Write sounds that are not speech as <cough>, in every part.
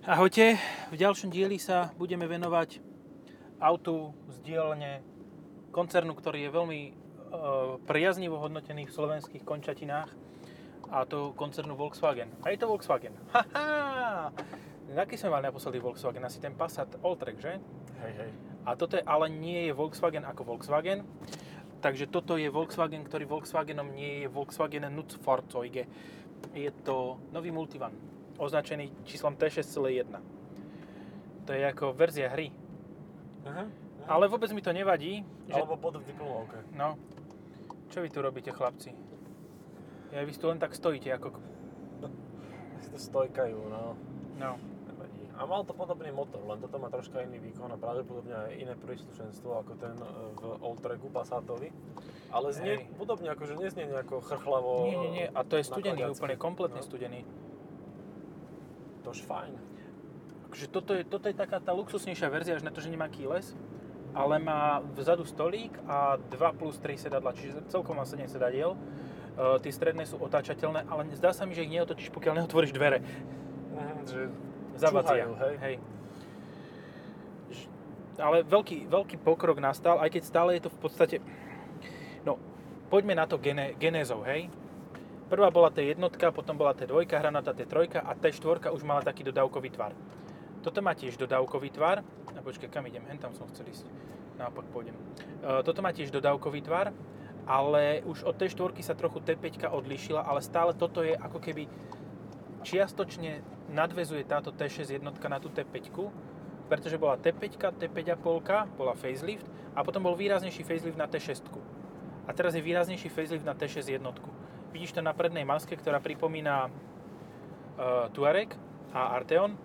Ahojte, v ďalšom dieli sa budeme venovať autu z dielne koncernu, ktorý je veľmi e, priaznivo hodnotený v slovenských končatinách a to koncernu Volkswagen. A je to Volkswagen. Haha! Aký sme mali naposledy Volkswagen? Asi ten Passat Alltrack, že? Hej, hej. A toto je, ale nie je Volkswagen ako Volkswagen. Takže toto je Volkswagen, ktorý Volkswagenom nie je Volkswagen Nutzfahrzeuge. Je to nový multivan, označený číslom T6,1. To je ako verzia hry. Aha. Ale vôbec mi to nevadí. Že... Alebo bod v diplomovke. No, čo vy tu robíte, chlapci? Ja, vy tu len tak stojíte, ako... Si to stojkajú, no. No, Nevadí. A mal to podobný motor, len toto má troška iný výkon a pravdepodobne aj iné príslušenstvo ako ten e, v Alltracku Passatovi. Ale znie Hej. podobne, akože neznie nejako chrchlavo. nie, nie, nie. A to je studený, úplne kompletne No. studený. Tož fajn. Takže toto je, toto je taká tá luxusnejšia verzia, až na to, že nemá keyless, ale má vzadu stolík a 2 plus 3 sedadla, čiže celkom má 7 sedadiel. Uh, tie stredné sú otáčateľné, ale zdá sa mi, že ich neotočíš, pokiaľ neotvoríš dvere. Mhm, že hej. hej. Ale veľký, veľký pokrok nastal, aj keď stále je to v podstate... No, poďme na to gene, genézou, hej. Prvá bola T jednotka, potom bola T dvojka, hranatá T trojka a T štvorka už mala taký dodávkový tvar. Toto má tiež dodávkový tvar. A počkaj, kam idem? Hen tam som chcel ísť. Naopak pôjdem. E, toto má tiež dodávkový tvar, ale už od T4 sa trochu T5 odlíšila, ale stále toto je ako keby čiastočne nadvezuje táto T6 jednotka na tú T5, pretože bola T5, T5,5, bola facelift a potom bol výraznejší facelift na T6. A teraz je výraznejší facelift na T6 jednotku. Vidíš to na prednej maske, ktorá pripomína uh, Touareg a Arteon.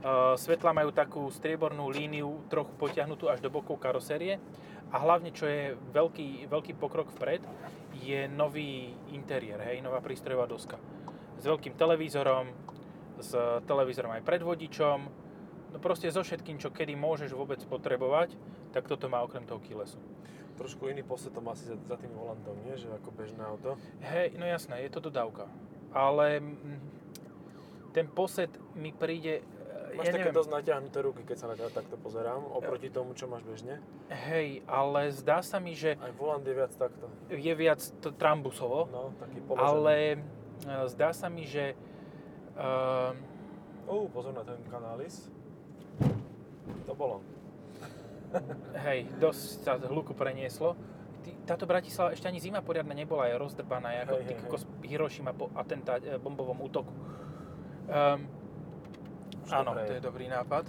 Uh, svetla majú takú striebornú líniu, trochu potiahnutú až do bokov karosérie. A hlavne, čo je veľký, veľký pokrok vpred, je nový interiér, hej, nová prístrojová doska. S veľkým televízorom, s televízorom aj pred vodičom, no proste so všetkým, čo kedy môžeš vôbec potrebovať, tak toto má okrem toho keylessu. Trošku iný posetom asi za, za tým volantom, nie? Že ako bežné auto. Hej, no jasné, je to dodávka. Ale mm, ten poset mi príde... e, Máš také dosť natiahnuté ruky, keď sa na ťa takto pozerám, oproti tomu, čo máš bežne. Hej, ale zdá sa mi, že Aj volant je viac takto. je viac to trambusovo, No, taký položený. ale e, zdá sa mi, že uh, Ú, pozor na ten kanális. To bolo. Hej, dosť sa hluku prenieslo. Táto Bratislava ešte ani zima poriadne nebola, je rozdrbaná, ako Hej, hej, kokos Hiroshima po atentá, e, bombovom útoku. Um, áno, to je. dobrý nápad.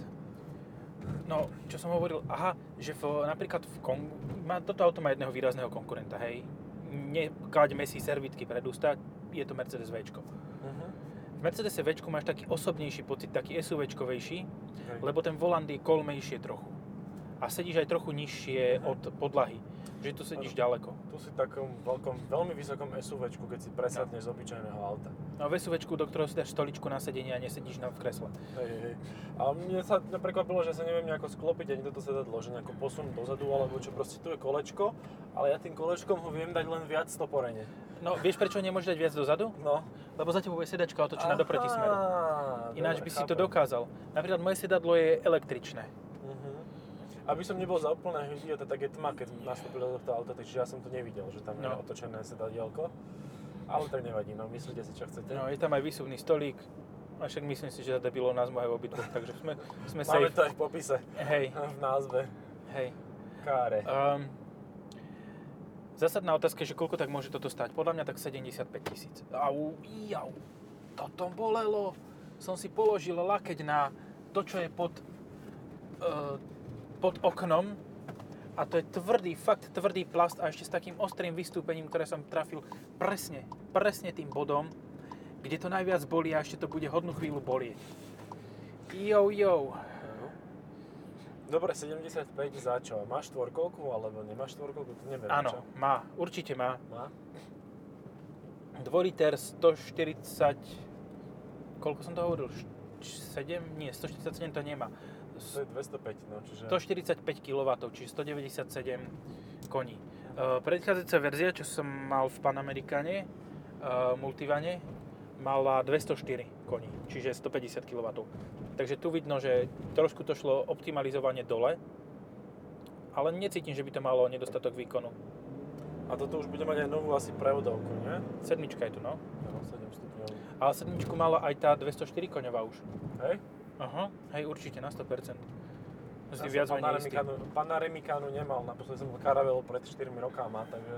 No, čo som hovoril, aha, že v, napríklad v kon, má, toto auto má jedného výrazného konkurenta, hej. Neklaďme si servitky pred ústa, je to Mercedes V. Mhm. V Mercedes V máš taký osobnejší pocit, taký SUVčkovejší, Hej. lebo ten volant je kolmejšie trochu. A sedíš aj trochu nižšie od podlahy, že tu sedíš ďaleko. Tu si v takom veľkom, veľmi vysokom SUVčku, keď si presadneš z obyčajného auta. No v SUVčku, do ktorého si dáš stoličku na sedenie a nesedíš na v kresle. Hej, hej. A mne sa prekvapilo, že sa neviem nejako sklopiť ani toto sedadlo, že nejako posunúť dozadu, alebo čo proste tu je kolečko, ale ja tým kolečkom ho viem dať len viac stoporene. No, vieš prečo nemôžeš dať viac dozadu? No. Lebo za tebou je sedačka otočená do protismeru. Ináč by si to dokázal. Napríklad moje sedadlo je električné. Aby som nebol za úplného idiota, tak je tma, keď nastúpil do tohto auta, takže ja som to nevidel, že tam je No. otočené sedadielko. Ale tak nevadí, no myslíte si, čo chcete. No, je tam aj výsuvný stolík. A však myslím si, že za debilov nás moje obidvoch, takže sme, sme Máme safe. to aj v popise, Hej, v názve. hej. Káre. Um, zásadná otázka je, že koľko tak môže toto stať? Podľa mňa tak 75 tisíc. Au, jau, toto bolelo. Som si položil lakeť na to, čo je pod, uh, pod oknom a to je tvrdý, fakt tvrdý plast a ešte s takým ostrým vystúpením, ktoré som trafil presne, presne tým bodom, kde to najviac bolí a ešte to bude hodnú chvíľu bolieť. Jo, jo. Dobre, 75 za čo? Máš štvorkolku alebo nemáš štvorkolku? To neviem. Áno, čo? má, určite má. Má? 2 liter 140, koľko som to hovoril? 7? Nie, 147 to nemá. To je 205, no, čiže... 145 kW, čiže 197 koní. Uh, predchádzajúca verzia, čo som mal v Panamericane, uh, Multivane, mala 204 koní, čiže 150 kW. Takže tu vidno, že trošku to šlo optimalizovanie dole, ale necítim, že by to malo nedostatok výkonu. A toto už bude mať aj novú asi prevodovku, nie? Sedmička je tu, no. No, 7 stupňov. Ale sedmičku mala aj tá 204 koňová už. Hej? Aha, hej, určite, na 100%. Ja Si som viac menej istý. Nemal, naposledy som Caravelle pred 4 rokama, takže...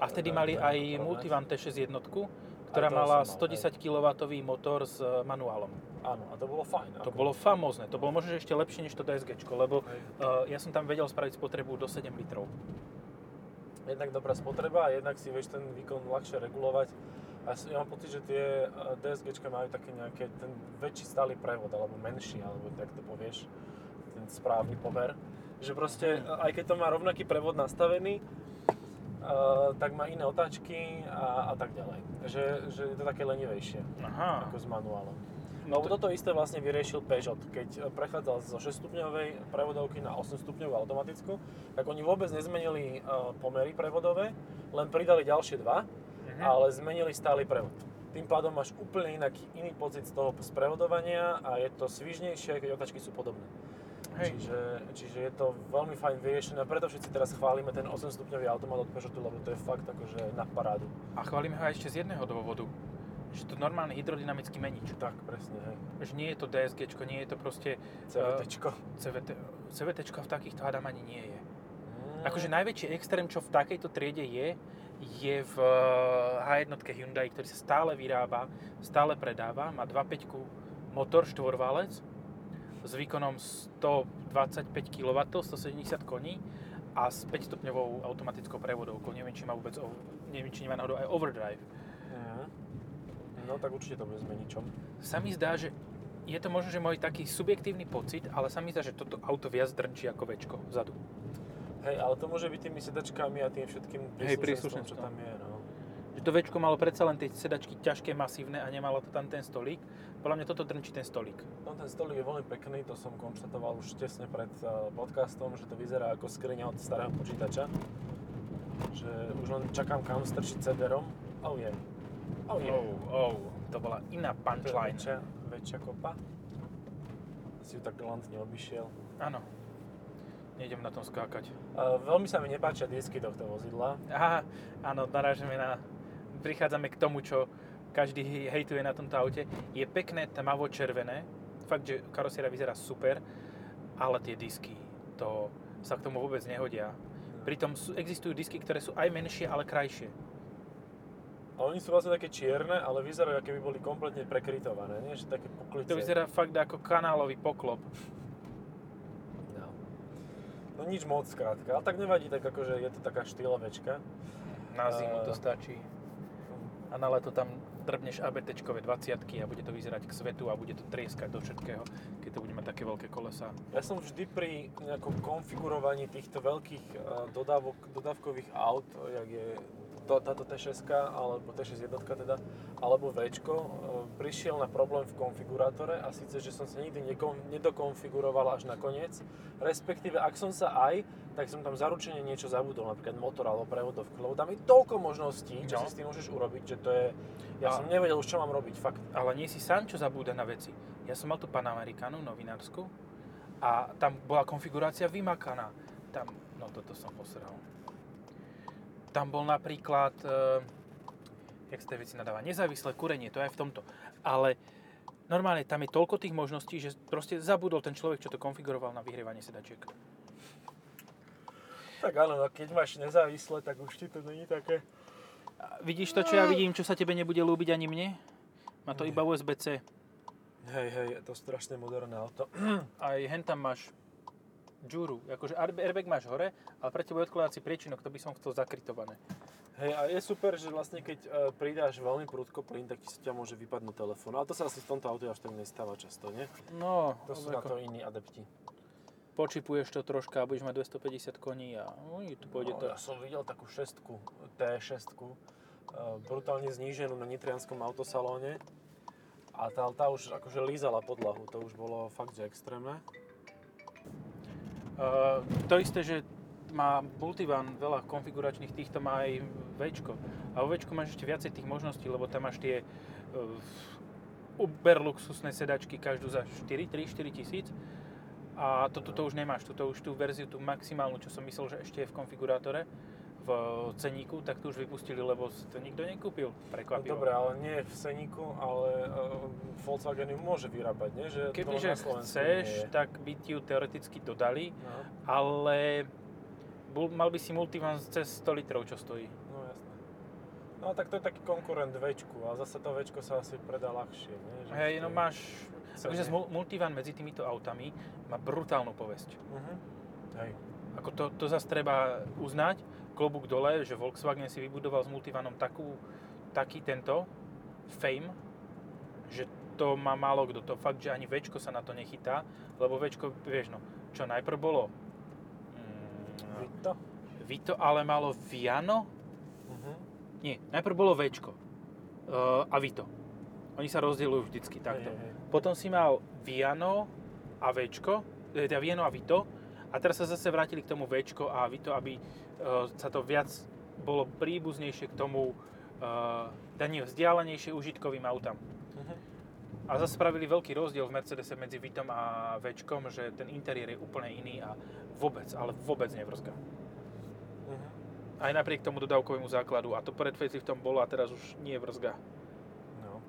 A vtedy to- mali aj. Multivan T6 jednotku, ktorá mala som mal, 110 kW motor s e, manuálom. Áno, a to bolo fajn. To ako- bolo famózne, to bolo možno ešte lepšie než to DSG, lebo uh, ja som tam vedel spraviť spotrebu do 7 litrov. Jednak dobrá spotreba a jednak si vieš ten výkon ľahšie regulovať. A ja, mám pocit, že tie DSGčka majú také nejaké, ten väčší stály prevod, alebo menší, alebo tak to povieš, ten správny pomer. Že proste, aj keď to má rovnaký prevod nastavený, uh, tak má iné otáčky a, a tak ďalej. Že, že je to také lenivejšie, Aha. ako s manuálom. No to- toto isté vlastne vyriešil Peugeot, keď prechádzal zo 6-stupňovej prevodovky na 8-stupňovú automatickú, tak oni vôbec nezmenili pomery prevodové, len pridali ďalšie dva, Mhm. ale zmenili stály prevod. Tým pádom máš úplne inak, iný pocit z toho sprevodovania a je to svižnejšie, keď otačky sú podobné. Hej. Čiže, čiže je to veľmi fajn vyriešené a preto všetci teraz chválime ten 8-stupňový automat od Peugeotu, lebo to je fakt akože na parádu. A chválime ho aj ešte z jedného dôvodu. Že to normálny hydrodynamický menič. Tak, presne, hej. Že nie je to DSG, nie je to proste CVTčko. CVT. CVT v takýchto hádam ani nie je. Mm. Akože najväčší extrém, čo v takejto triede je, je v H1 Hyundai, ktorý sa stále vyrába, stále predáva, má 2.5 motor štvorvalec s výkonom 125 kW, 170 koní a s 5 stupňovou automatickou prevodovkou. Neviem, či má vôbec, neviem, či nemá náhodou aj overdrive. Mhm. No tak určite to bude s meničom. Sa mi zdá, že je to možno, že môj taký subjektívny pocit, ale sa mi zdá, že toto auto viac drnčí ako Včko vzadu. Hej, ale to môže byť tými sedačkami a tým všetkým príslušenstvom, čo tam je, no. Že to Včko malo predsa len tie sedačky ťažké, masívne a nemalo to tam ten stolík. Podľa mňa toto drnčí ten stolík. No ten stolík je veľmi pekný, to som konštatoval už tesne pred uh, podcastom, že to vyzerá ako skriňa od starého počítača. Že už len čakám kam strčiť CD-rom. Oh je. Oh je. Oh, oh, to bola iná To je punchline. väčšia, väčšia kopa. Si ju tak galantne obišiel. Áno. Nejdem na tom skákať. Uh, veľmi sa mi nepáčia disky tohto vozidla. Aha, áno, narážame na... Prichádzame k tomu, čo každý hej- hejtuje na tomto aute. Je pekné tmavo-červené. Fakt, že karoséria vyzerá super, ale tie disky, to sa k tomu vôbec nehodia. Pritom sú, existujú disky, ktoré sú aj menšie, ale krajšie. A oni sú vlastne také čierne, ale vyzerajú, aké by boli kompletne prekrytované, nie? Že také poklice. To vyzerá fakt ako kanálový poklop. No. nič moc skrátka, ale tak nevadí, tak akože je to taká štýlovečka. Na zimu to stačí. A na leto tam drbneš ABT-čkové 20 a bude to vyzerať k svetu a bude to trieskať do všetkého, keď to bude mať také veľké kolesa. Ja som vždy pri nejakom konfigurovaní týchto veľkých eh, dodávok, dodávkových aut, jak je to, táto T6 alebo T6 jednotka teda, alebo V, prišiel na problém v konfigurátore a síce, že som sa nikdy nekom, nedokonfiguroval až na koniec. Respektíve, ak som sa aj, tak som tam zaručene niečo zabudol, napríklad motor alebo prevodovku, lebo tam je toľko možností, čo No. si s tým môžeš urobiť, že to je... Ja A- som nevedel už, čo mám robiť, fakt. Ale nie si sám, čo zabúda na veci. Ja som mal tu Panamericanu novinársku a tam bola konfigurácia vymakaná. Tam, no toto som posral. Tam bol napríklad, e, jak sa tie veci nadáva, nezávislé kurenie, to je aj v tomto. Ale normálne tam je toľko tých možností, že proste zabudol ten človek, čo to konfiguroval na vyhrievanie sedačiek. Tak áno, no keď máš nezávisle, tak už ti to není také... A vidíš to, čo ja vidím, čo sa tebe nebude ľúbiť ani mne? Má to iba USB-C. Hej, hej, je to strašne moderné auto. Aj hen tam máš džúru. Akože air- airbag máš hore, ale pre teba je odkladací priečinok, to by som chcel zakrytované. Hej, a je super, že vlastne keď e, pridáš veľmi prudko plyn, tak ti sa ťa môže vypadnúť telefón. Ale to sa asi v tomto aute až tak nestáva často, nie? No, To sú na to iní adepti. počipuješ to troška a budeš mať 250 koní a uj, tu pôjde No, to. ja som videl takú šestku, T6, e, brutálne zníženú na nitrianskom autosalóne. A tá, tá už akože lízala podlahu, to už bolo fakt, že extrémne. Uh, to isté, že má Multivan veľa konfiguračných týchto má aj Včko. A vo Včku máš ešte viacej tých možností, lebo tam máš tie Uber luxusné sedačky každú za 4, 3, 4 tisíc. A toto to už nemáš, toto už tú verziu, tú maximálnu, čo som myslel, že ešte je v konfigurátore, v ceníku, tak tu už vypustili, lebo si to nikto nekúpil. Prekvapivo. dobre, ale nie v ceníku, ale uh, Volkswagen ju môže vyrábať, nie? Že to Kebyže chceš, nie je. tak by ti ju teoreticky dodali, No, ale bol, mal by si multivan cez 100 litrov, čo stojí. no jasné. No tak to je taký konkurent Včku, a zase to Včko sa asi predá ľahšie, nie? Že Hej, no máš... Takže multivan medzi týmito autami má brutálnu povesť. Mhm. Hej. Ako to, to zase treba uznať, klobúk dole, že Volkswagen si vybudoval s multivanom takú, taký tento fame, že to má málo kto. To fakt, že ani Včko sa na to nechytá, lebo Včko, vieš no, čo najprv bolo mm, Vito? Vito, ale malo Viano, Mhm. nie, najprv bolo Včko uh, a Vito. Oni sa rozdielujú vždycky takto. Hej, hej, hej. Potom si mal Viano a Včko, eh, teda Viano a Vito a teraz sa zase vrátili k tomu Včko a Vito, aby uh, sa to viac bolo príbuznejšie k tomu uh, nie, vzdialenejšie užitkovým autám. Mhm. A zase spravili veľký rozdiel v Mercedese medzi Vitom a Včkom, že ten interiér je úplne iný a vôbec, ale vôbec nevrzga. Mhm. Aj napriek tomu dodávkovému základu. A to pred faceliftom bolo a teraz už nie vrzga. No.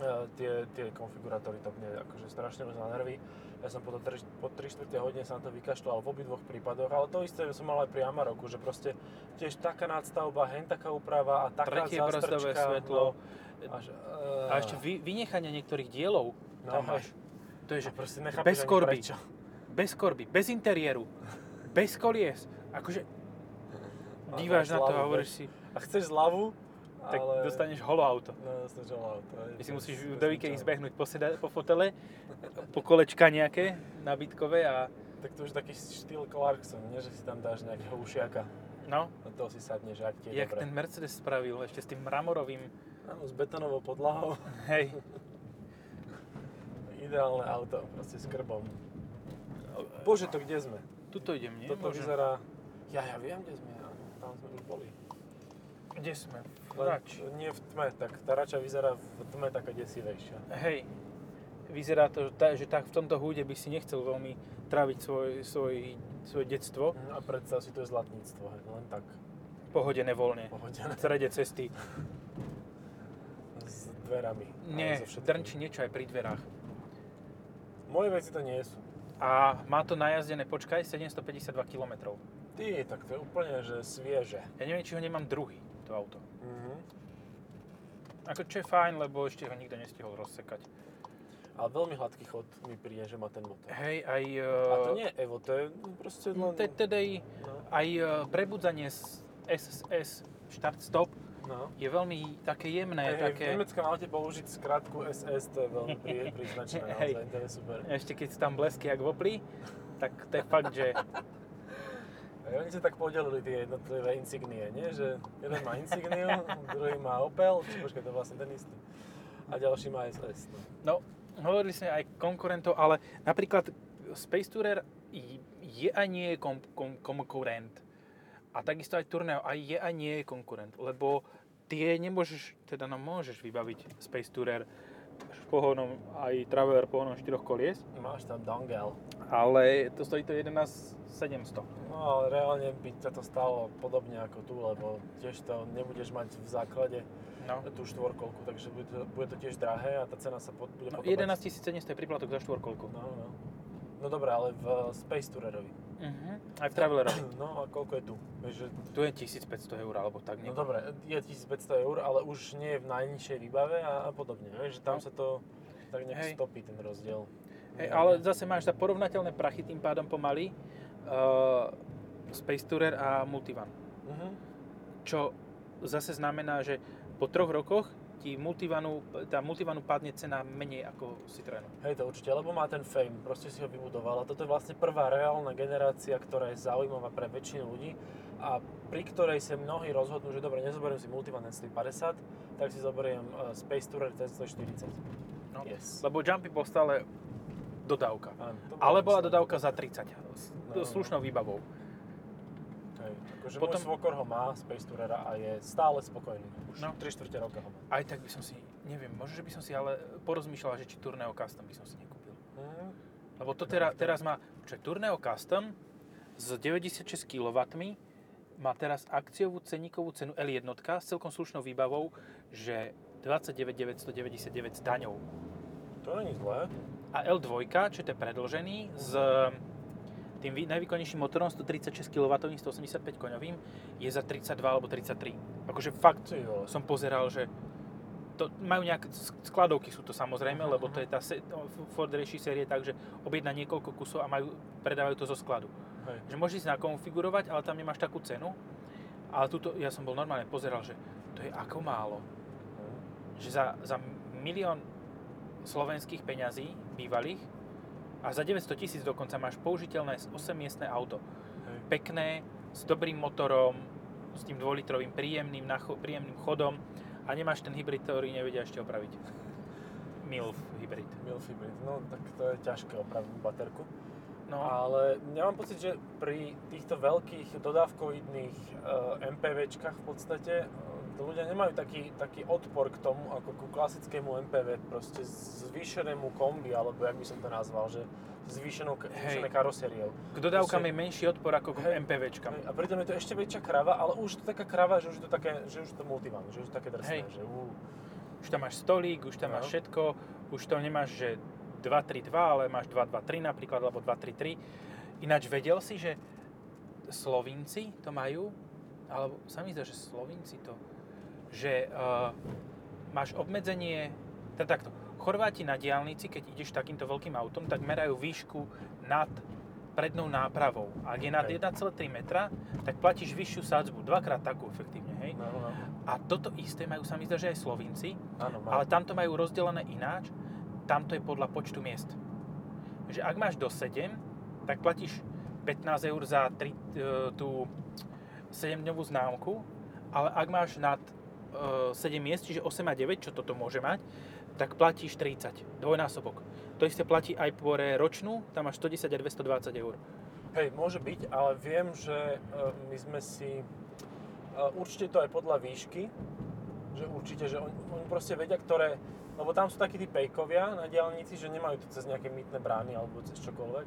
E, tie, tie konfigurátory to mne akože strašne na nervy. Ja som po, to tri, po 3 čtvrte hodine sa na to vykašľal v obidvoch prípadoch, ale to isté som mal aj pri Amaroku, že proste tiež taká nadstavba, hen taká úprava a taká Tretie brzdové zástrčka, svetlo. No, až, A ešte vy, vynechanie niektorých dielov No, tam máš. To je, že proste bez korby. prečo. bez korby, bez interiéru, bez kolies. Akože díváš na to a hovoríš si, A chceš zľavu, tak ale... dostaneš holo auto. No, dostaneš auto. hej, Ty si musíš to do Ikei zbehnúť po, seda, po fotele, po kolečka nejaké nabytkové a Tak to už taký štýl Clarkson, nie že si tam dáš nejakého ušiaka. no, Na toho si sadneš, ak ti je jak dobre. ten Mercedes spravil ešte s tým mramorovým, Áno, s betónovou podlahou. hej, <laughs> Ideálne auto, proste s krbom. Bože, to kde sme? tuto idem, nie? Toto Možno. vyzerá... Ja, ja viem, kde sme. Tam sme už boli. Kde sme? Rač. nie v tme, tak tá rača vyzerá v tme taká desivejšia. Hej, vyzerá to, že tak v tomto húde by si nechcel veľmi tráviť svoj, svoj, svoje detstvo A predstav si, to je zlatníctvo, hej, len tak pohodené voľne. pohodené V strede cesty. s dverami. Nie, so drnčí niečo aj pri dverách. Moje veci to nie sú. A má to najazdené, počkaj, 752 km. Ty, tak to je úplne, že svieže. Ja neviem, či ho nemám druhý, to auto. Mhm. Ako čo je fajn, lebo ešte ho nikto nestihol rozsekať. Ale veľmi hladký chod mi príde, že má ten motor. Hej, aj... A to nie je Evo, to je proste len... TDI, No, aj e, prebudzanie z SSS, start-stop, no. je veľmi také jemné, hej, také... V nemeckom aute použiť skratku SS, to je veľmi prí, príznačné, <laughs> Hej. naozaj, to je super. Ešte keď sú tam blesky jak v Opli, tak to je fakt, že... <laughs> Oni sa tak podelili tie jednotlivé insignie, nie? Že jeden má insigniu, <laughs> druhý má Opel, či počkaj, to je vlastne ten istý. A ďalší má SS. No. No, hovorili sme aj konkurentov, ale napríklad Space Tourer je a nie je kom, kom, konkurent. A takisto aj Tourneo aj je a nie je konkurent, lebo tie nemôžeš, teda no môžeš vybaviť Space Tourer pohonom aj Traveler pohonom 4 kolies, Máš tam dongle. ale to stojí to 11 700. No reálne by ťa to stalo podobne ako tu, lebo tiež to nebudeš mať v základe No. tú štvorkolku, takže bude to, bude to tiež drahé a tá cena sa pod, bude No, podobať. 11 700 je príplatok za štvorkolku. No, no. No dobré, ale v Space Tourerovi. Uh-huh. Aj v Travelerovi. <clears throat> No a koľko je tu? Vieš, že, Tu je 1500 eur, alebo tak no nejako. dobre, je 1500 eur, ale už nie je v najnižšej výbave a, a podobne. Vieš, že tam No. sa to tak nejak Hej. stopí ten rozdiel. Hej, ale zase máš za porovnateľné prachy tým pádom pomaly uh, Space Tourer a Multivan. Mhm. Čo zase znamená, že po troch rokoch ti Multivanu, tá Multivanu padne cena menej ako Citroenu. Hej, to určite, lebo má ten fame, proste si ho vybudoval a toto je vlastne prvá reálna generácia, ktorá je zaujímavá pre väčšinu ľudí a pri ktorej sa mnohí rozhodnú, že dobre, nezoberiem si Multivan S50, tak si zoberiem uh, Space Tourer T140. No. Yes. Lebo Jumpy bol stále dodávka. Áno, Ale bola dodávka za 30. S No, no. slušnou výbavou. Hej, akože Potom- môj svokor ho má, Space Tourera a je stále spokojný. Už No. 3 čtvrte roka ho má. Aj tak by som si, neviem, možno, že by som si ale porozmýšľal, že či Tourneo Custom by som si nekúpil. Hm, Lebo to teraz, teraz má, čo Tourneo Custom s 96 kW má teraz akciovú ceníkovú cenu L1 s celkom slušnou výbavou, že 29 999 s daňou. to není zlé. A L2, čo je predlžený, s tým vý- najvýkonnejším motorom 136 kW, 185 koňovým, je za 32 alebo 33. Akože fakt som pozeral, že to majú nejaké skladovky sú to samozrejme, Mhm, lebo to je tá se, Ford rieši série tak, že objedná niekoľko kusov a majú, predávajú to zo skladu. Hej. Že môžeš si nakonfigurovať, ale tam nemáš takú cenu. Ale tuto, ja som bol normálne pozeral, že to je ako málo. Hm. Že za, za milión slovenských peňazí bývalých a za 900 tisíc dokonca máš použiteľné 8-miestne auto. Hej. Pekné, s dobrým motorom, s tým dvojlitrovým príjemným, nacho- príjemným chodom a nemáš ten hybrid, ktorý nevedia ešte opraviť. <laughs> MILF hybrid. Milf hybrid, no tak to je ťažké opraviť baterku. No, Ale ja mám pocit, že pri týchto veľkých dodávkoidných uh, MPVčkách v podstate uh, ľudia nemajú taký, taký odpor k tomu, ako ku klasickému MPV, proste zvýšenému kombi, alebo jak by som to nazval, že zvýšenou, zvýšené karosériou. k dodávkam je menší odpor ako k Hej. MPVčkam. Hej, A pritom je to ešte väčšia krava, ale už je to taká krava, že už je to také, že už to multivan, že už to také drsné, Hej. že ú, Už tam máš stolík, už tam No. máš všetko, už to nemáš, že 2-3-2, ale máš 2-2-3 napríklad, alebo 2-3-3. Ináč vedel si, že Slovinci to majú, alebo sa mi zdá, že Slovinci to, že uh, máš obmedzenie, teda takto, Chorváti na diálnici, keď ideš takýmto veľkým autom, tak merajú výšku nad prednou nápravou. Ak je nad Hej. 1,3 metra, tak platíš vyššiu sadzbu, dvakrát takú efektívne, hej? no, no, A toto isté majú sa mi zdá, že aj Slovinci, áno, má. ale tamto majú rozdelené ináč, tamto je podľa počtu miest. Že ak máš do 7, tak platíš 15 eur za tri, e, tú 7-dňovú známku, ale ak máš nad 7 miest, čiže 8 a 9, čo toto môže mať, tak platíš 30, dvojnásobok. To isté platí aj pre ročnú, tam máš 110 a 220 eur. Hej, môže byť, ale viem, že e, my sme si... e, Určite to aj podľa výšky, že určite, že oni, oni proste vedia, ktoré... Lebo tam sú takí tí pejkovia na diálnici, že nemajú to cez nejaké mytné brány alebo cez čokoľvek.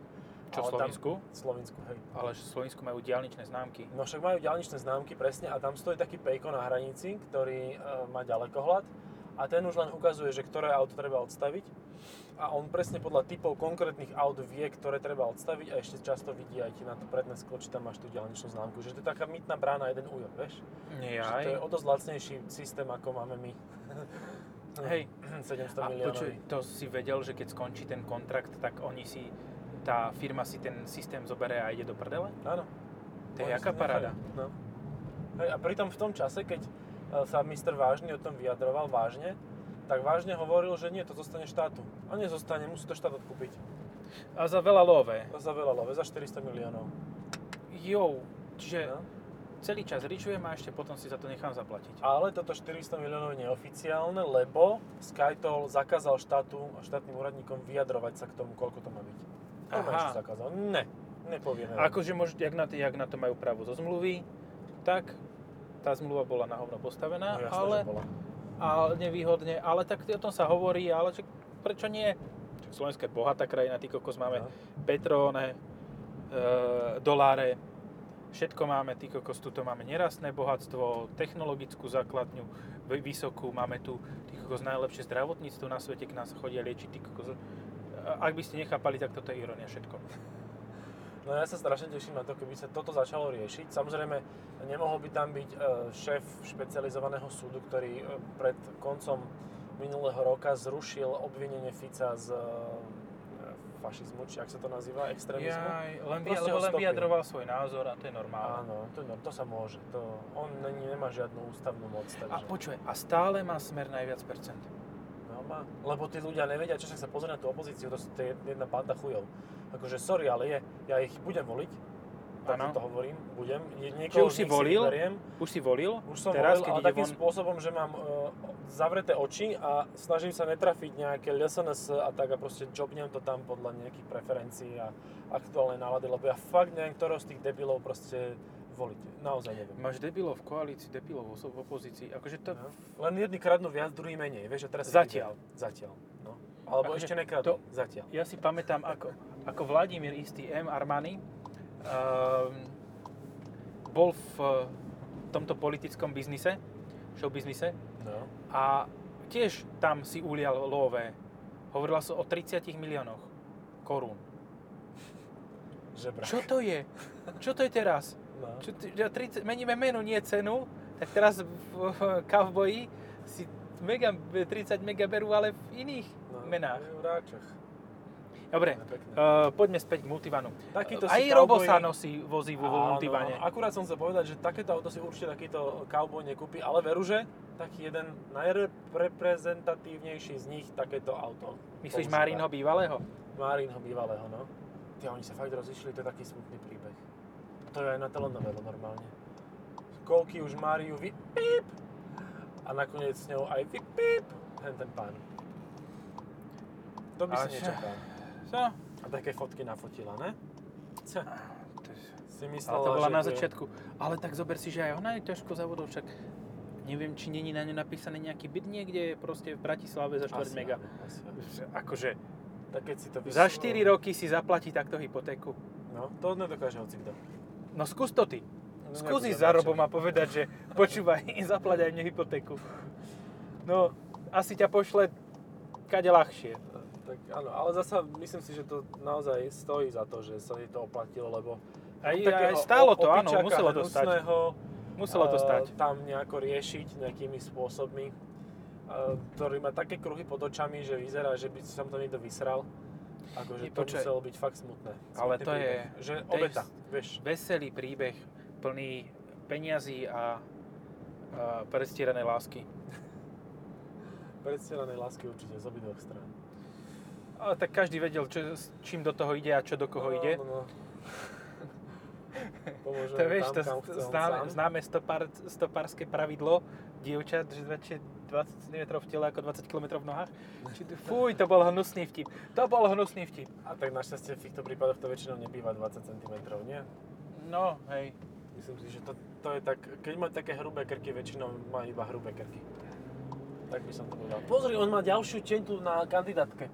Čo v tam- Slovensku? V Slovensku, hej. Ale v Slovensku majú diálničné známky. No však majú diálničné známky, presne, a tam stojí taký pejko na hranici, ktorý e, má ďalekohľad a ten už len ukazuje, že ktoré auto treba odstaviť a on presne podľa typov konkrétnych aut vie, ktoré treba odstaviť a ešte často vidí aj ti na to predné sklo, či tam máš tú diálničnú známku. Že to je taká mytná brána jeden újor, vieš? Nie, Že to je o dosť lacnejší systém, ako máme my. Hej. <laughs> 700 A miliónov. to si vedel, že keď skončí ten kontrakt, tak oni si, tá firma si ten systém zoberie a ide do prdele? Áno. To je jaká paráda. No. A pritom v tom čase, keď e, sa Mr. Vážny o tom vyjadroval vážne, tak vážne hovoril, že nie, to zostane štátu. A nezostane, musí to štát odkúpiť. A za veľa lové. Za veľa love, za 400 miliónov. Jo, čiže No. celý čas ričujem a ešte potom si za to nechám zaplatiť. Ale toto 400 miliónov je neoficiálne, lebo SkyToll zakázal štátu a štátnym úradníkom vyjadrovať sa k tomu, koľko to má byť. Aha. ešte zakázal. Ne, nepovieme. Akože môž, jak, na, jak na to majú právo zo zmluvy, tak tá zmluva bola na hovno postavená, no, jasné, ale, ale nevýhodne, ale tak o tom sa hovorí, ale čak, prečo nie? Čak Slovensko je bohatá krajina, ty kokos máme No. petróne, e, doláre, všetko máme, ty kokos, tuto máme nerastné bohatstvo, technologickú základňu vy- vysokú, máme tu ty kokos najlepšie zdravotníctvo na svete, k nás chodia liečiť, ty kokos. Ak by ste nechápali, tak toto je ironia všetko. No ja sa strašne teším na to, keby sa toto začalo riešiť. Samozrejme, nemohol by tam byť e, šéf špecializovaného súdu, ktorý e, pred koncom minulého roka zrušil obvinenie Fica z e, fašizmu, či ak sa to nazýva, extrémizmu. Jaj, len, vy, lebo len vyjadroval svoj názor a to je normálne. Áno, to, no, to sa môže. To, on nemá žiadnu ústavnú moc, takže... A počuj, a stále má smer najviac percent. Má. Lebo tí ľudia nevedia, čo však sa pozrie na tú opozíciu, to, sú- jedna banda chujov. Akože sorry, ale je, ja ich budem voliť, tak Áno. to hovorím, budem. Niekoho už si volil? vyberiem. Už si volil? Už som Teraz, volil, ale takým von... spôsobom, že mám uh, zavreté oči a snažím sa netrafiť nejaké LSNS a tak a proste jobnem to tam podľa nejakých preferencií a aktuálnej nálady, lebo ja fakt neviem, ktorého z tých debilov proste volíte. Naozaj neviem. Máš debilov v koalícii, debilov v opozícii. Akože to... No. Len jedni kradnú viac, druhý menej. Vieš, a teraz Zatiaľ. Zatiaľ. No. Alebo Akože ešte nekradnú. to- Zatiaľ. Ja si pamätám, ako, ako Vladimír istý M. Armani um, bol v eh, tomto politickom biznise, show biznise No. a tiež tam si ulial lové. Hovorila sa o 30 miliónoch korún. Žebrak. Čo to je? Čo to je teraz? No. Čo že 30, meníme menu, nie cenu, tak teraz v, v Cowboyi si mega, 30 mega berú, ale v iných no. menách. V ráčach. Dobre, uh, poďme späť k multivanu. Takýto Aj si Robo sa nosí, vozí vo Áno, multivane. Akurát som chcel povedať, že takéto auto si určite takýto cowboy nekúpi, ale veru, že taký jeden najreprezentatívnejší z nich takéto auto. Myslíš. Marínho bývalého? Marínho bývalého, no. Ty, oni sa fakt rozišli, to je taký smutný príbeh. To je aj na telenovelu normálne. Koľky už Máriu vy píp a nakoniec s ňou aj vy píp hen ten pán. To by si čo? nečakal. Co? A také fotky nafotila, ne? Je- Si Ale myslela, to bola na začiatku. Ale tak zober si, že aj ona je ťažko závodov, však neviem, či není na ňu napísané nejaký byt niekde proste v Bratislave za 4 Asi mega. asi áno. Akože Tak keď si to za vyslo- 4 roky si zaplatí takto hypotéku. No, to nedokáže hoci kto. No skús to ty. No, Skús nebudem ísť za. Robom a povedať, že počúvaj, <laughs> zaplať aj mne hypotéku. No, asi ťa pošle kade ľahšie. Tak áno, ale zasa myslím si, že to naozaj stojí za to, že sa jej to oplatilo, lebo Aj, takého aj stálo to, áno, muselo to stať. Muselo to eh, stať. tam nejako riešiť nejakými spôsobmi, eh, ktorý má také kruhy pod očami, že vyzerá, že by sa mu to niekto vysral. Akože to muselo byť fakt smutné. Ale Smutný to je- príbeh. Že to je obeta, s- vieš. Veselý príbeh plný peňazí a, a predstieranej lásky. <laughs> Predstieranej lásky určite z obidvoch strán. Ale tak každý vedel, čo, s čím do toho ide a čo do koho no, ide. No, no. <laughs> To vieš, tam, to kam známe, známe stopár, stopárske pravidlo dievčat, že radšej 20 cm v tele ako 20 km v nohách. Či, fuj, to bol hnusný vtip. To bol hnusný vtip. A tak našťastie v týchto prípadoch to väčšinou nebýva 20 cm, nie? No, hej. Myslím si, že to, to je tak, keď má také hrubé krky, väčšinou má iba hrubé krky. Tak by som to povedal. Pozri, on má ďalšiu teň tu na kandidátke.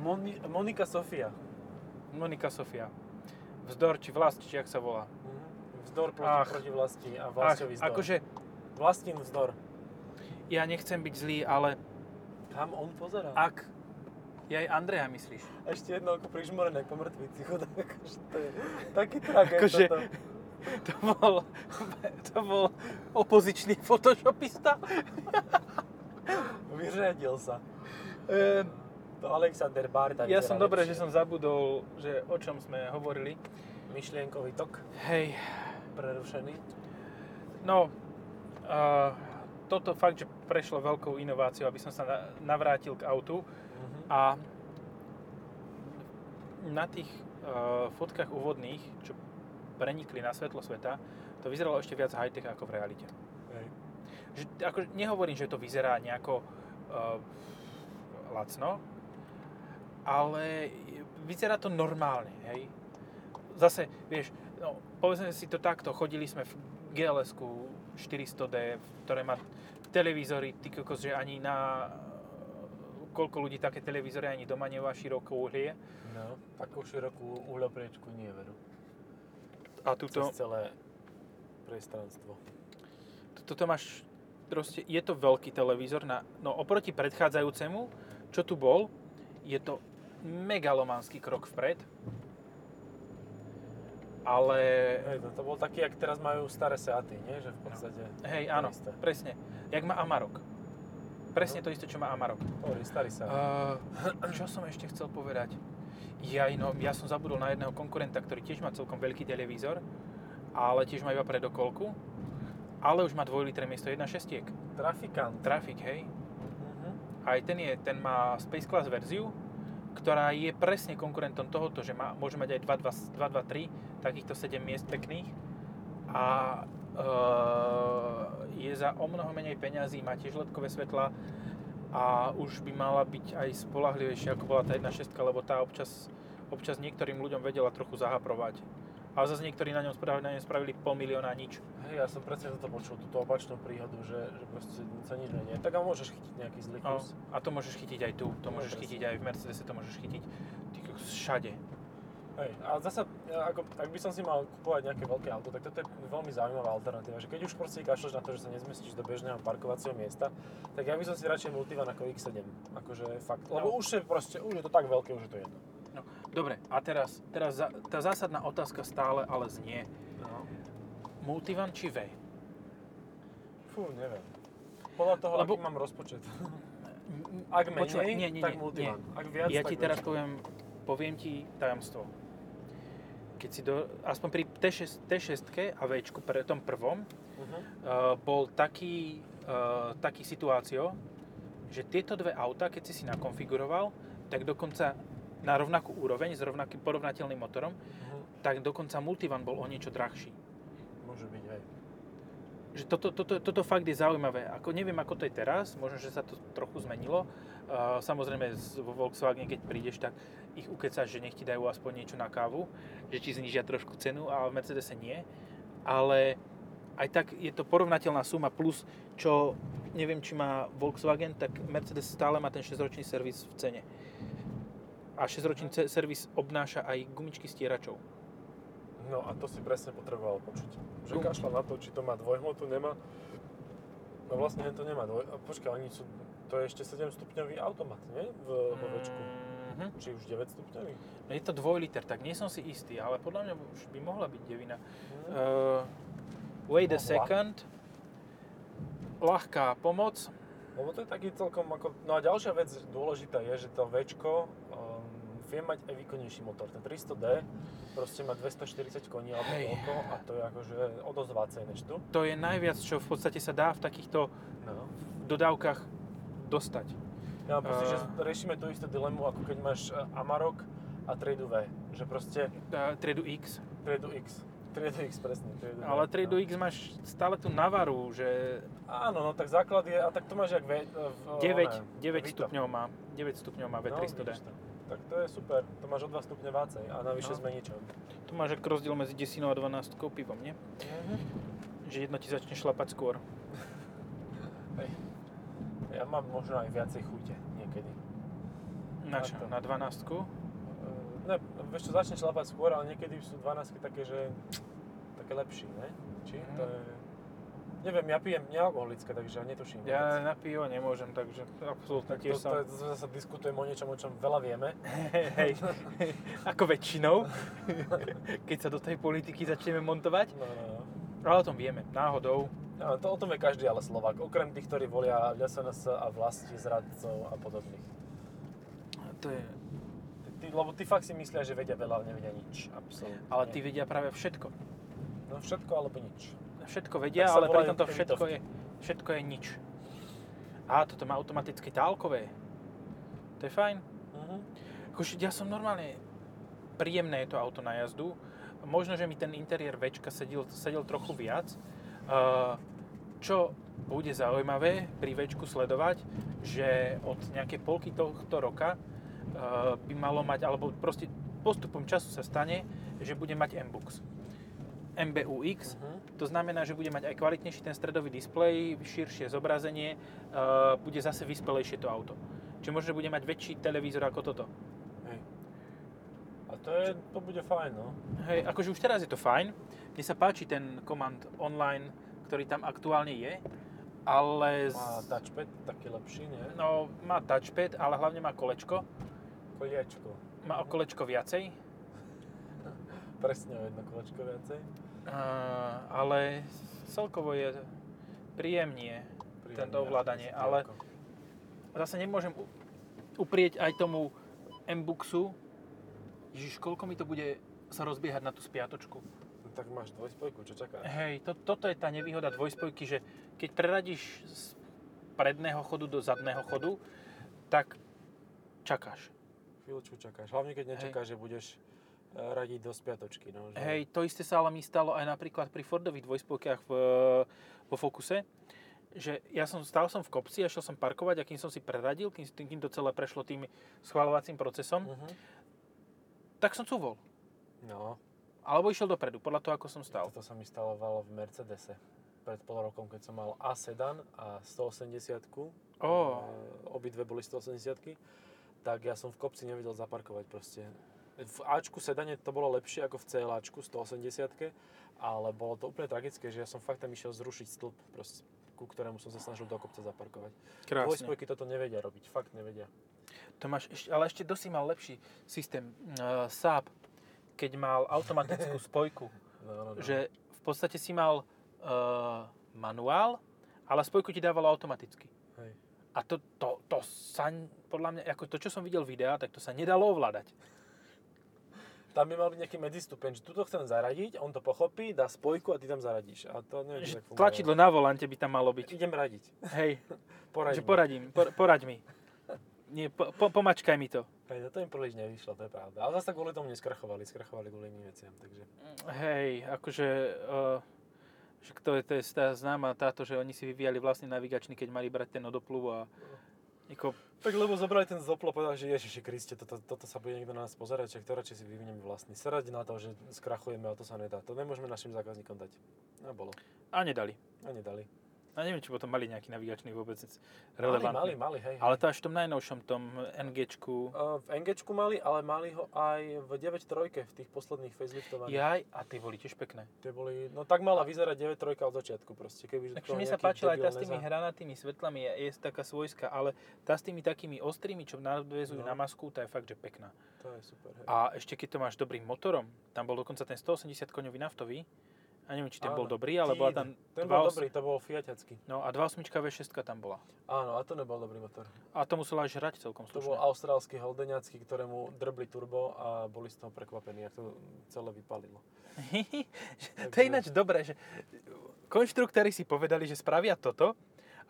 Moni, Monika Sofia. Monika Sofia. Vzdor, či vlast, či jak sa volá. Mhm. Vzdor proti, Ach. proti vlasti a Ach, vlastový vzdor. akože, Vlastin vzdor. Ja nechcem byť zlý, ale Kam on pozerá? ak... Ja aj Andreja myslíš? Ešte jedno oko prižmorené ako mŕtvici. Chudák, <laughs> to je taký tragéd Akože- toto. <laughs> To bol, <laughs> to bol opozičný photoshopista. Vyřadil sa. Ehm, To Alexander Barta ja som dobre, že som zabudol, že o čom sme hovorili. Myšlienkový tok Hej, prerušený. no, uh, toto fakt, že prešlo veľkou inováciou, aby som sa na, navrátil k autu Mhm. a na tých uh, fotkách úvodných, čo prenikli na svetlo sveta, to vyzeralo ešte viac high-tech ako v realite. Hej. Že, ako, nehovorím, že to vyzerá nejako uh, lacno, ale vyzerá to normálne, hej. Zase, vieš, no, povedzme si to takto, chodili sme v GLS-ku 400D, ktoré má televízory, ty kokos, že ani na koľko ľudí také televízory ani doma nemá širokú uhlie. No, takú širokú uhľopriečku nie veru. A tuto, Cez celé priestranstvo. toto máš, proste, je to veľký televízor, na, no oproti predchádzajúcemu, čo tu bol, je to megalománsky krok vpred, ale Hej, to, to bol taký, jak teraz majú staré Seaty, nie? Že v podstate... hej, to áno, isté. presne, jak má Amarok. Presne No. to isté, čo má Amarok. Hovorí, starý Seat. Uh, <clears throat> čo som ešte chcel povedať? Ja, no, ja som zabudol na jedného konkurenta, ktorý tiež má celkom veľký televízor, ale tiež má iba predokolku, ale už má 2 litre miesto 1.6. Trafikant. Trafik, hej. Mhm. Aj ten, je, ten má Space Class verziu, ktorá je presne konkurentom tohoto, že má, môže mať aj 223, takýchto 7 miest pekných a uh, je za o mnoho menej peňazí, má tiež ledkové svetla a už by mala byť aj spolahlivejšia ako bola tá 1.6, lebo tá občas, občas niektorým ľuďom vedela trochu zahaprovať. Ale zase niektorí na ňom spravili, na ňom spravili pol milióna a nič. Hej, ja som presne toto počul, túto opačnú príhodu, že, že proste sa nič nie. Tak a môžeš chytiť nejaký zlý No, kus. a to môžeš chytiť aj tu, to No, môžeš presne. chytiť aj v Mercedese, to môžeš chytiť ty všade. Hej, a zasa, ako, ak by som si mal kupovať nejaké veľké auto, tak toto je veľmi zaujímavá alternatíva, že keď už proste kašľeš na to, že sa nezmestíš do bežného parkovacieho miesta, tak ja by som si radšej Multivan ako X7, akože fakt, lebo No. už je proste, už je to tak veľké, už je to jedno. Dobre, a teraz, teraz za, tá zásadná otázka stále ale znie. No. Multivan či V? Fú, neviem. Podľa toho, Lebo- aký mám rozpočet. <laughs> Ak menej, Počúvaj, nie, nie, tak nie, Multivan. Ak viac, Ja tak ti teraz väčší. poviem, poviem ti tajomstvo. Keď si do, aspoň pri T6, T6 a V pre tom prvom, Mhm. uh, bol taký, uh, taký situácio, že tieto dve auta, keď si si nakonfiguroval, tak dokonca na rovnakú úroveň, s rovnakým porovnateľným motorom, Mhm. tak dokonca Multivan bol o niečo drahší. Môže byť, hej. Že toto, toto, toto fakt je zaujímavé. Ako, neviem, ako to je teraz, možno, že sa to trochu zmenilo. Uh, samozrejme, vo Volkswagene, keď prídeš, tak ich ukecáš, že nech ti dajú aspoň niečo na kávu, že ti znižia trošku cenu, a v Mercedese nie. Ale aj tak je to porovnateľná suma, plus čo neviem, či má Volkswagen, tak Mercedes stále má ten 6-ročný servis v cene. A 6-ročný ce- servis obnáša aj gumičky stieračov. No a to si presne potreboval počuť. Že Gum. kašľa na to, či to má dvojhmotu, nemá. No vlastne to nemá dvoj... a Počkaj, oni sú... To je ešte 7 stupňový automat, nie? V vo Včku. Mhm. Či už 9 stupňový? No je to 2 liter, tak nie som si istý, ale podľa mňa už by mohla byť devina. Hm. Uh, wait a Mohla. second. Ľahká pomoc. Lebo to je taký celkom ako... No a ďalšia vec dôležitá je, že to Včko um, vie mať aj výkonnejší motor. Ten 300D proste má 240 koní alebo Hej. toľko a to je akože o dosť viacej než tu. To je najviac, čo v podstate sa dá v takýchto No. dodávkach dostať. Ja mám pocit, že Eh. riešime tú istú dilemu, ako keď máš eh, Amarok a Tradu V. Že proste Uh, Tradu X. Tradu X. Tradu X, presne. Tradu V, Ale Tradu no. X máš stále tú navaru, že Áno, no tak základ je, a tak to máš jak v, v 9, oné, 9 Vito. stupňov má. 9 stupňov má No, V300D. vidíš to. Tak to je super, to máš o 2 stupne vácej a navyše No. s meničom. Tu máš ak rozdiel medzi 10 a 12 pivom, nie? Že jedno ti začne šlapať skôr. <laughs> Hej. Ja mám možno aj viacej chute niekedy. Na čo? to. Na 12 Eh, Ne, vieš čo, začne šlapať skôr, ale niekedy sú 12 také, že také lepšie, ne? Či? Mhm. To je... Neviem, ja pijem nealkoholické, takže ja netuším. Ja na pivo nemôžem, takže absolútne tak to, tiež to, som... je- to, zase diskutujem o niečom, o čom veľa vieme. Hej, ako väčšinou, <laughs> keď sa do tej politiky začneme montovať. No, no, no. Ale o tom vieme, náhodou. Ja, to, o tom je každý ale Slovak, okrem tých, ktorí volia SNS a vlasti zradcov a podobných. To je... Ty, lebo ty fakt si myslia, že vedia veľa, nevedia nič. Absolútne. Ale tí vedia práve všetko. No všetko alebo nič. Všetko vedia, ale volajú pritom to všetko je, všetko je nič. A toto má automatické tálkové. To je fajn. Mhm. Akože ja som normálne príjemné je to auto na jazdu. Možno, že mi ten interiér Včka sedel, sedel trochu viac. Uh, čo bude zaujímavé pri Včku sledovať, že od nejakej polky tohto roka uh, by malo mať, alebo proste postupom času sa stane, že bude mať MBUX. MBUX, Mhm. to znamená, že bude mať aj kvalitnejší ten stredový displej, širšie zobrazenie, uh, bude zase vyspelejšie to auto. Čiže možno, bude mať väčší televízor ako toto. Hej. A to, je, to bude fajn, no. Hej, akože už teraz je to fajn. Mne sa páči ten command online, ktorý tam aktuálne je, ale... z- Má touchpad taký lepší, nie? No, má touchpad, ale hlavne má kolečko. Koliečko. Má o kolečko viacej, Presne o jedno kolečko viacej. uh, ale celkovo je príjemnie tento ovládanie, ale zase nemôžem uprieť aj tomu M-Buxu, Ježiš, koľko mi to bude sa rozbiehať na tú spiatočku. No, tak máš dvojspojku, čo čakáš? Hej, to, toto je tá nevýhoda dvojspojky, že keď preradíš z predného chodu do zadného chodu, tak čakáš. Chvíľučku čakáš. Hlavne keď nečakáš, že budeš radiť do spiatočky. No, že... Hej, to isté sa ale mi stalo aj napríklad pri Fordových dvojspojkách v, vo Focuse, že ja som stál som v kopci a šiel som parkovať a kým som si preradil, kým, kým to celé prešlo tým schvalovacím procesom, Mhm. tak som cúvol. No. Alebo išiel dopredu, podľa toho, ako som stal. Toto sa mi stalovalo v Mercedese pred pol rokom, keď som mal A sedan a 180 Ó. obidve boli 180 tak ja som v kopci nevedel zaparkovať proste. V Ačku sedane to bolo lepšie ako v CLAčku 180 ale bolo to úplne tragické, že ja som fakt tam išiel zrušiť stĺp, proste, ku ktorému som sa snažil do kopca zaparkovať. Krásne. Dvojspojky toto nevedia robiť, fakt nevedia. To máš ale ešte dosť mal lepší systém. Uh, Saab, keď mal automatickú <laughs> spojku, No, no, no. že v podstate si mal uh, manuál, ale spojku ti dávalo automaticky. Hej. A to, to, to sa, podľa mňa, ako to, čo som videl videa, tak to sa nedalo ovládať. Tam by mal byť nejaký medzistupeň, že tuto chcem zaradiť, on to pochopí, dá spojku a ty tam zaradíš. A to neviem, Že tlačidlo na volante by tam malo byť. Idem radiť. Hej, <laughs> Poraď že mi. poradím, por, poraď mi. Nie, po, po, pomačkaj mi to. Hej, to im príliš nevyšlo, to je pravda. Ale zase kvôli tomu neskrachovali, skrachovali kvôli iným veciam, takže... Hej, akože... Uh, že to je, to je tá známa táto, že oni si vyvíjali vlastný navigačný, keď mali brať ten odopluv a... Ako, Tak lebo zobrali ten zoplo a povedali, že Ježiši Kriste, toto, toto sa bude niekto na nás pozerať, čak to radšej si vyvinieme vlastný. Serať na to, že skrachujeme a to sa nedá. To nemôžeme našim zákazníkom dať. A bolo. a nedali. A nedali. A neviem, či potom mali nejaký navigačný vôbec Mali, relevantný. mali, mali, hej. Ale to až v tom najnovšom, tom NGčku. Uh, v NGčku mali, ale mali ho aj v 9.3, v tých posledných faceliftovaných. Jaj, a tie boli tiež pekné. Tie boli, no tak mala vyzerať 9.3 od začiatku proste. Keby, Takže mne sa páčila aj tá s tými hranatými svetlami, je, je taká svojská, ale tá s tými takými ostrými, čo nadvezujú No. na masku, tá je fakt, že pekná. To je super, hej. A ešte keď to máš dobrým motorom, tam bol dokonca ten 180 koňový naftový, a neviem, či ten bol Áno. dobrý, ale bola tam Ten 2.8 bol dobrý, to bol Fiaťacký. No a 2.8 V6 tam bola. Áno, a to nebol dobrý motor. A to musela aj žrať celkom To bol slušne. austrálsky holdeňacký, ktorému drbli turbo a boli z toho prekvapení, ako to celé vypalilo. <laughs> to je ináč dobré, že konštruktári si povedali, že spravia toto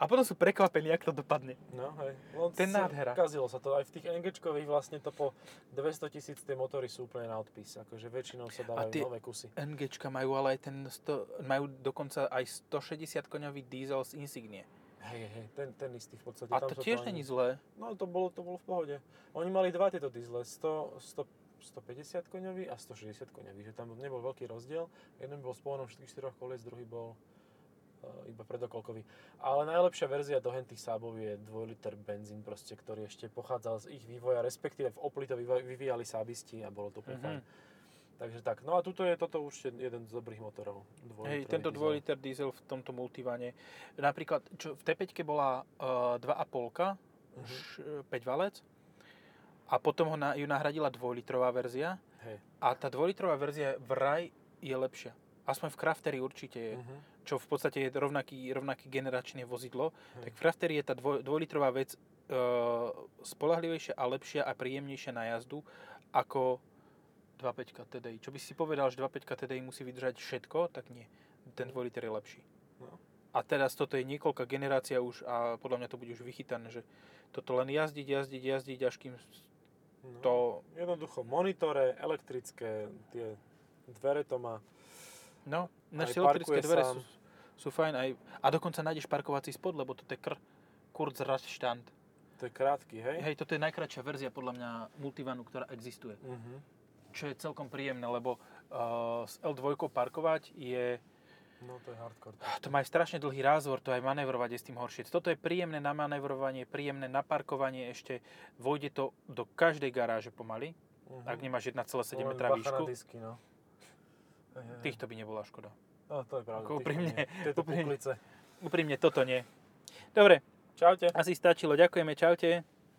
a potom sú prekvapení, ako to dopadne. No, hej. No, Ten nádhera. Kazilo sa to. Aj v tých NGčkových vlastne to po 200 tisíc tie motory sú úplne na odpis. Akože väčšinou sa dávajú tie- nové kusy. NGčka majú ale aj ten, 100, majú dokonca aj 160 koňový diesel z Insignie. Hej, hej, ten, ten istý v podstate. A Tam to tiež není zlé. No to bolo, to bolo v pohode. Oni mali dva tieto diesle, 100, 100, 150 koňový a 160 koňový, že tam nebol veľký rozdiel. Jeden bol s pohonom všetkých štyroch kolies, druhý bol iba predokolkový. Ale najlepšia verzia do hentých sábov je 2 liter benzín proste, ktorý ešte pochádzal z ich vývoja, respektíve v Opli to vyvíjali sábisti a bolo to úplne Mhm. fajn. Takže tak, no a tuto je toto určite jeden z dobrých motorov. Hej, tento diesel. 2 liter diesel v tomto multivane. Napríklad, čo v T5 bola uh, 2,5, Mhm. š- 5 valec. A potom ho na, ju nahradila 2-litrová verzia. Hej. A tá 2-litrová verzia vraj je lepšia. Aspoň v Crafteri určite je. Mhm. Čo v podstate je rovnaký, rovnaký generačné vozidlo. Hej. Tak v Crafteri je tá 2-litrová vec uh, spolahlivejšia a lepšia a príjemnejšia na jazdu ako 2.5 TDI. Čo by si povedal, že 2.5 TDI musí vydržať všetko, tak nie. Ten 2 liter je lepší. No. A teraz toto je niekoľká generácia už a podľa mňa to bude už vychytané, že toto len jazdiť, jazdiť, jazdiť, až kým No. to... Jednoducho monitore, elektrické, tie dvere to má. No, naše elektrické dvere sám. sú, sú fajn aj... A dokonca nájdeš parkovací spod, lebo toto je kr... Kurzradstand. To je krátky, hej? Hej, toto je najkračšia verzia podľa mňa multivanu, ktorá existuje. Mhm. Čo je celkom príjemné, lebo uh, s L2 parkovať je... No to je hardcore. To má aj strašne dlhý rázvor, to aj manevrovať je s tým horšie. Toto je príjemné na manevrovanie, príjemné na parkovanie, ešte vojde to do každej garáže pomaly, Mhm. ak nemáš 1,7 Len metra výšku. disky, no. Hej. Týchto by nebola škoda. No, to je pravda. Ako úprimne, úprimne. Úprimne, toto nie. Dobre, Čaute. asi stačilo. Ďakujeme, čaute.